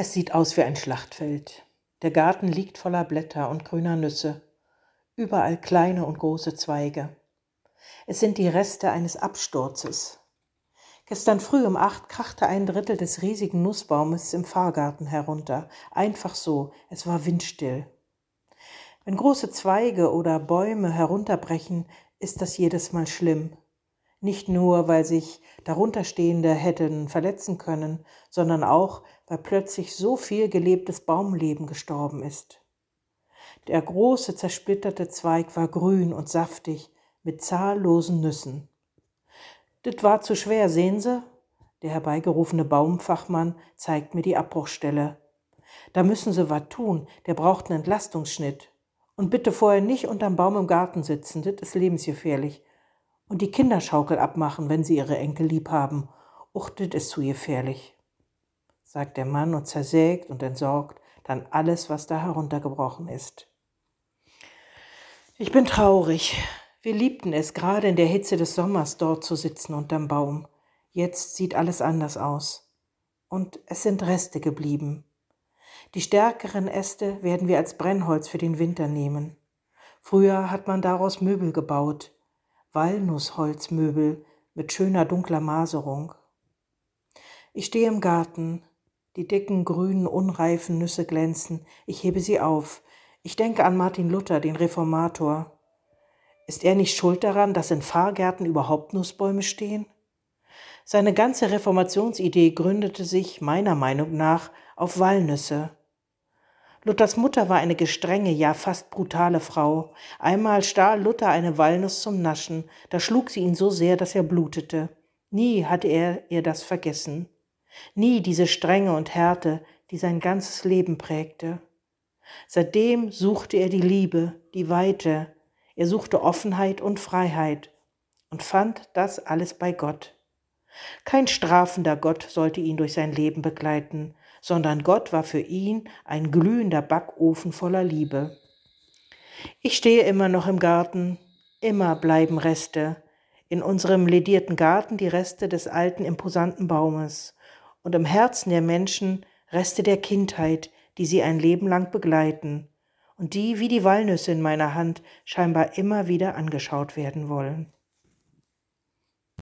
Es sieht aus wie ein Schlachtfeld. Der Garten liegt voller Blätter und grüner Nüsse, überall kleine und große Zweige. Es sind die Reste eines Absturzes. Gestern früh um acht krachte ein Drittel des riesigen Nussbaumes im Fahrgarten herunter. Einfach so, es war windstill. Wenn große Zweige oder Bäume herunterbrechen, ist das jedes Mal schlimm. Nicht nur, weil sich darunterstehende hätten verletzen können, sondern auch, weil plötzlich so viel gelebtes Baumleben gestorben ist. Der große zersplitterte Zweig war grün und saftig mit zahllosen Nüssen. Das war zu schwer, sehen Sie? Der herbeigerufene Baumfachmann zeigt mir die Abbruchstelle. Da müssen Sie was tun, der braucht einen Entlastungsschnitt. Und bitte vorher nicht unterm Baum im Garten sitzen, das ist lebensgefährlich und die Kinderschaukel abmachen, wenn sie ihre Enkel lieb haben. Uchtet ist zu gefährlich, sagt der Mann und zersägt und entsorgt dann alles, was da heruntergebrochen ist. Ich bin traurig. Wir liebten es, gerade in der Hitze des Sommers dort zu sitzen unterm Baum. Jetzt sieht alles anders aus. Und es sind Reste geblieben. Die stärkeren Äste werden wir als Brennholz für den Winter nehmen. Früher hat man daraus Möbel gebaut, Walnussholzmöbel mit schöner dunkler Maserung. Ich stehe im Garten, die dicken, grünen, unreifen Nüsse glänzen, ich hebe sie auf. Ich denke an Martin Luther, den Reformator. Ist er nicht schuld daran, dass in Fahrgärten überhaupt Nussbäume stehen? Seine ganze Reformationsidee gründete sich meiner Meinung nach auf Walnüsse. Luthers Mutter war eine gestrenge, ja fast brutale Frau. Einmal stahl Luther eine Walnuss zum Naschen, da schlug sie ihn so sehr, dass er blutete. Nie hatte er ihr das vergessen. Nie diese Strenge und Härte, die sein ganzes Leben prägte. Seitdem suchte er die Liebe, die Weite, er suchte Offenheit und Freiheit und fand das alles bei Gott. Kein strafender Gott sollte ihn durch sein Leben begleiten, sondern Gott war für ihn ein glühender Backofen voller Liebe. Ich stehe immer noch im Garten, immer bleiben Reste, in unserem ledierten Garten die Reste des alten imposanten Baumes und im Herzen der Menschen Reste der Kindheit, die sie ein Leben lang begleiten und die wie die Walnüsse in meiner Hand scheinbar immer wieder angeschaut werden wollen.